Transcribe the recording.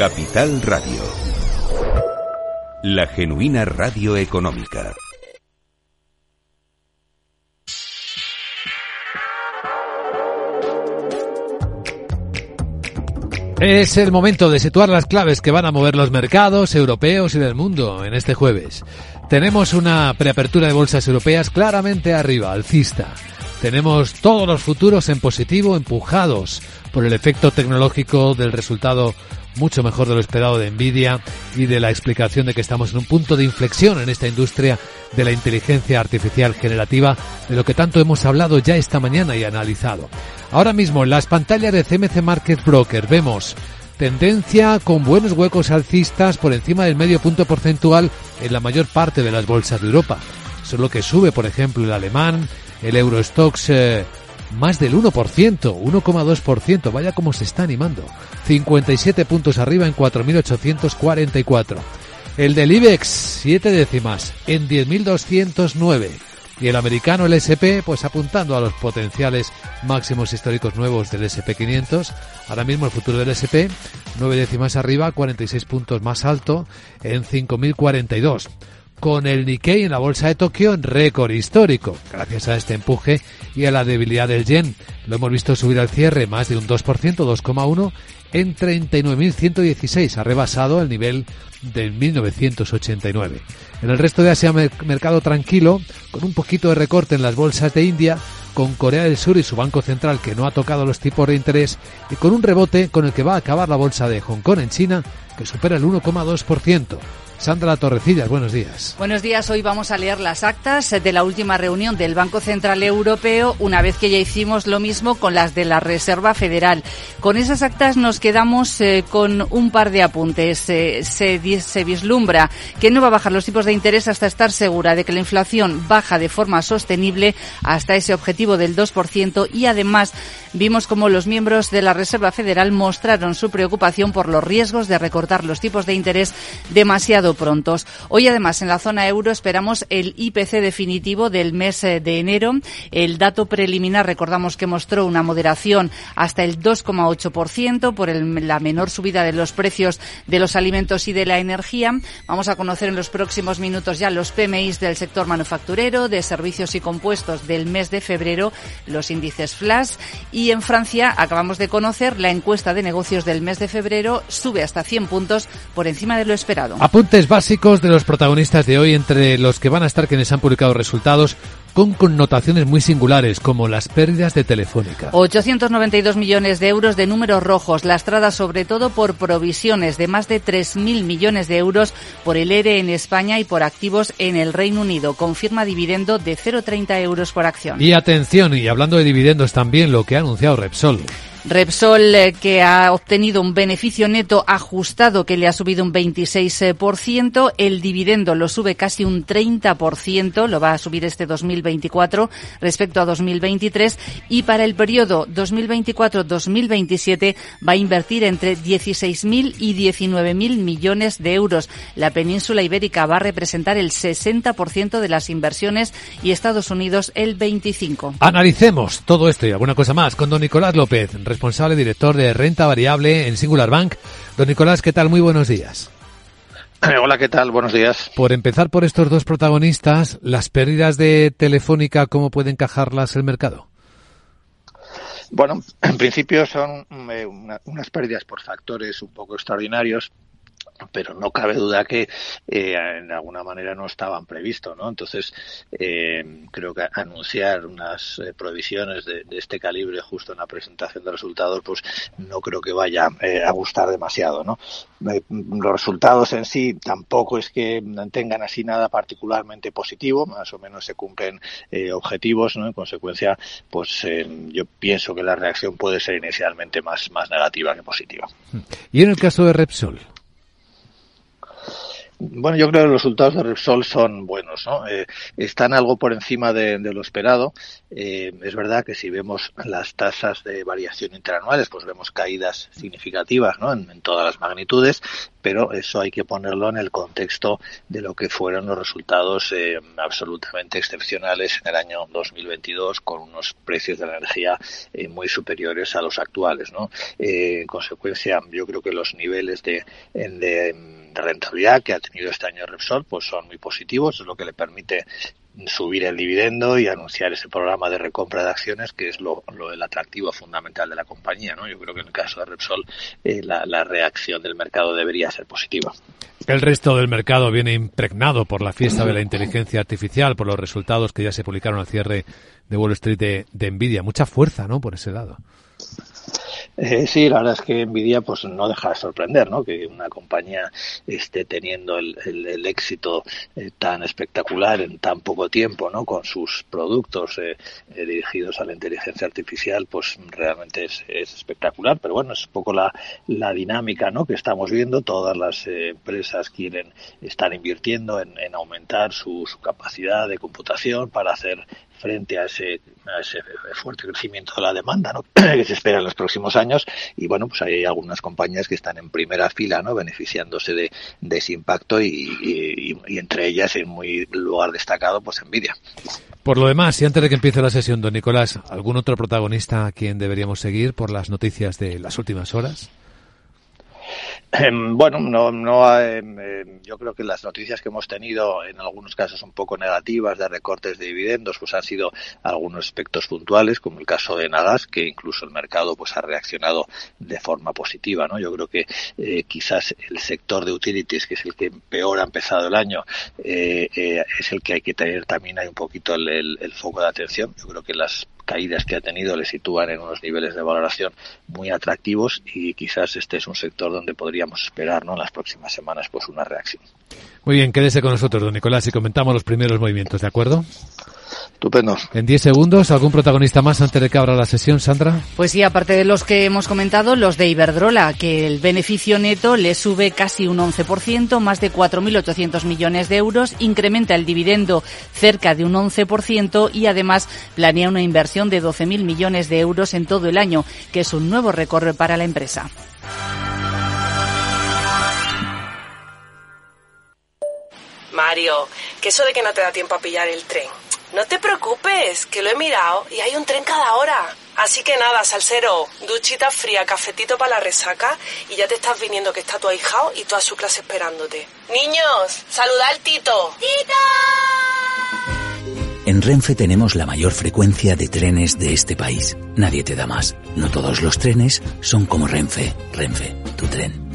Capital Radio. La genuina radio económica. Es el momento de situar las claves que van a mover los mercados europeos y del mundo en este jueves. Tenemos una preapertura de bolsas europeas claramente arriba, alcista. Tenemos todos los futuros en positivo empujados por el efecto tecnológico del resultado mucho mejor de lo esperado de Nvidia y de la explicación de que estamos en un punto de inflexión en esta industria de la inteligencia artificial generativa, de lo que tanto hemos hablado ya esta mañana y analizado. Ahora mismo en las pantallas de CMC Market Broker vemos tendencia con buenos huecos alcistas por encima del medio punto porcentual en la mayor parte de las bolsas de Europa. Solo que sube, por ejemplo, el alemán, el Eurostox eh, más del 1%, 1,2%. Vaya como se está animando. 57 puntos arriba en 4.844. El del IBEX, 7 décimas, en 10.209. Y el americano, el SP, pues apuntando a los potenciales máximos históricos nuevos del SP500. Ahora mismo el futuro del SP, 9 décimas arriba, 46 puntos más alto, en 5.042 con el Nikkei en la bolsa de Tokio en récord histórico, gracias a este empuje y a la debilidad del yen. Lo hemos visto subir al cierre más de un 2%, 2,1 en 39.116, ha rebasado el nivel del 1989. En el resto de Asia, mercado tranquilo, con un poquito de recorte en las bolsas de India, con Corea del Sur y su Banco Central que no ha tocado los tipos de interés y con un rebote con el que va a acabar la bolsa de Hong Kong en China, que supera el 1,2%. Sandra Torrecillas, buenos días. Buenos días. Hoy vamos a leer las actas de la última reunión del Banco Central Europeo, una vez que ya hicimos lo mismo con las de la Reserva Federal. Con esas actas nos quedamos eh, con un par de apuntes. Eh, se, se vislumbra que no va a bajar los tipos de interés hasta estar segura de que la inflación baja de forma sostenible hasta ese objetivo del 2% y además vimos como los miembros de la Reserva Federal mostraron su preocupación por los riesgos de recortar los tipos de interés demasiado prontos. Hoy además en la zona euro esperamos el IPC definitivo del mes eh, de enero. El dato preliminar recordamos que mostró una moderación hasta el 2,8% por la menor subida de los precios de los alimentos y de la energía. Vamos a conocer en los próximos minutos ya los PMIs del sector manufacturero, de servicios y compuestos del mes de febrero, los índices flash y en Francia acabamos de conocer la encuesta de negocios del mes de febrero sube hasta 100 puntos por encima de lo esperado. Básicos de los protagonistas de hoy, entre los que van a estar quienes han publicado resultados con connotaciones muy singulares, como las pérdidas de Telefónica. 892 millones de euros de números rojos, lastradas sobre todo por provisiones de más de 3.000 millones de euros por el ERE en España y por activos en el Reino Unido. Confirma dividendo de 0,30 euros por acción. Y atención, y hablando de dividendos también, lo que ha anunciado Repsol. Repsol, eh, que ha obtenido un beneficio neto ajustado que le ha subido un 26%, el dividendo lo sube casi un 30%, lo va a subir este 2024 respecto a 2023 y para el periodo 2024-2027 va a invertir entre 16.000 y 19.000 millones de euros. La península ibérica va a representar el 60% de las inversiones y Estados Unidos el 25%. Analicemos todo esto y alguna cosa más con don Nicolás López responsable director de renta variable en Singular Bank. Don Nicolás, ¿qué tal? Muy buenos días. Hola, ¿qué tal? Buenos días. Por empezar por estos dos protagonistas, las pérdidas de Telefónica, ¿cómo puede encajarlas el mercado? Bueno, en principio son eh, unas pérdidas por factores un poco extraordinarios pero no cabe duda que eh, en alguna manera no estaban previstos, ¿no? Entonces, eh, creo que anunciar unas eh, provisiones de, este calibre justo en la presentación de resultados, pues no creo que vaya a gustar demasiado, ¿no? los resultados en sí tampoco es que tengan así nada particularmente positivo, más o menos se cumplen objetivos, ¿no? En consecuencia, pues yo pienso que la reacción puede ser inicialmente más, más negativa que positiva. ¿Y en el caso de Repsol? Bueno, yo creo que los resultados de Repsol son buenos, ¿no? Eh, están algo por encima de, lo esperado. Eh, es verdad que si vemos las tasas de variación interanuales, pues vemos caídas significativas, ¿no? En, todas las magnitudes, pero eso hay que ponerlo en el contexto de lo que fueron los resultados eh, absolutamente excepcionales en el año 2022 con unos precios de la energía muy superiores a los actuales, ¿no? en consecuencia, yo creo que los niveles de, de de rentabilidad que ha tenido este año Repsol pues son muy positivos, es lo que le permite subir el dividendo y anunciar ese programa de recompra de acciones que es lo, el atractivo fundamental de la compañía. ¿no? Yo creo que en el caso de Repsol eh, la, la reacción del mercado debería ser positiva. El resto del mercado viene impregnado por la fiesta de la inteligencia artificial, por los resultados que ya se publicaron al cierre de Wall Street de, de Nvidia. Mucha fuerza, ¿no? Por ese lado. Eh, sí, la verdad es que Nvidia pues no deja de sorprender, ¿no? Que una compañía esté teniendo el, el, éxito eh, tan espectacular en tan poco tiempo, ¿no? Con sus productos eh, eh, dirigidos a la inteligencia artificial, pues realmente es, es, espectacular. Pero bueno, es un poco la, la dinámica, ¿no? Que estamos viendo. Todas las empresas quieren estar invirtiendo en, en aumentar su, su capacidad de computación para hacer frente a ese, fuerte crecimiento de la demanda ¿no? que se espera en los próximos años. Y bueno pues hay algunas compañías que están en primera fila no beneficiándose de, de ese impacto y, y, entre ellas en muy lugar destacado pues Nvidia. Por lo demás y antes de que empiece la sesión don Nicolás algún otro protagonista a quien deberíamos seguir por las noticias de las últimas horas bueno, no, no, em, em, yo creo que las noticias que hemos tenido, en algunos casos un poco negativas, de recortes de dividendos, pues han sido algunos aspectos puntuales, como el caso de Nagas, que incluso el mercado pues ha reaccionado de forma positiva, ¿no? Yo creo que eh, quizás el sector de utilities, que es el que peor ha empezado el año, eh, eh, es el que hay que tener también hay un poquito el foco de atención. Yo creo que las caídas que ha tenido le sitúan en unos niveles de valoración muy atractivos y quizás este es un sector donde podríamos esperar ¿no? en las próximas semanas pues una reacción. Muy bien, quédese con nosotros, don Nicolás, y comentamos los primeros movimientos, ¿de acuerdo? Estupendo. En 10 segundos, ¿algún protagonista más antes de que abra la sesión, Sandra? Pues sí, aparte de los que hemos comentado, los de Iberdrola, que el beneficio neto le sube casi un 11%, más de 4.800 millones de euros, incrementa el dividendo cerca de un 11% y además planea una inversión de 12.000 millones de euros en todo el año, que es un nuevo récord para la empresa. Mario, que eso de que no te da tiempo a pillar el tren no te preocupes, que lo he mirado y hay un tren cada hora. Así que nada, salsero, duchita fría, cafetito para la resaca y ya te estás viniendo que está tu ahijao y toda su clase esperándote. Niños, saluda al Tito. ¡Tito! En Renfe tenemos la mayor frecuencia de trenes de este país. Nadie te da más. No todos los trenes son como Renfe. Renfe, tu tren.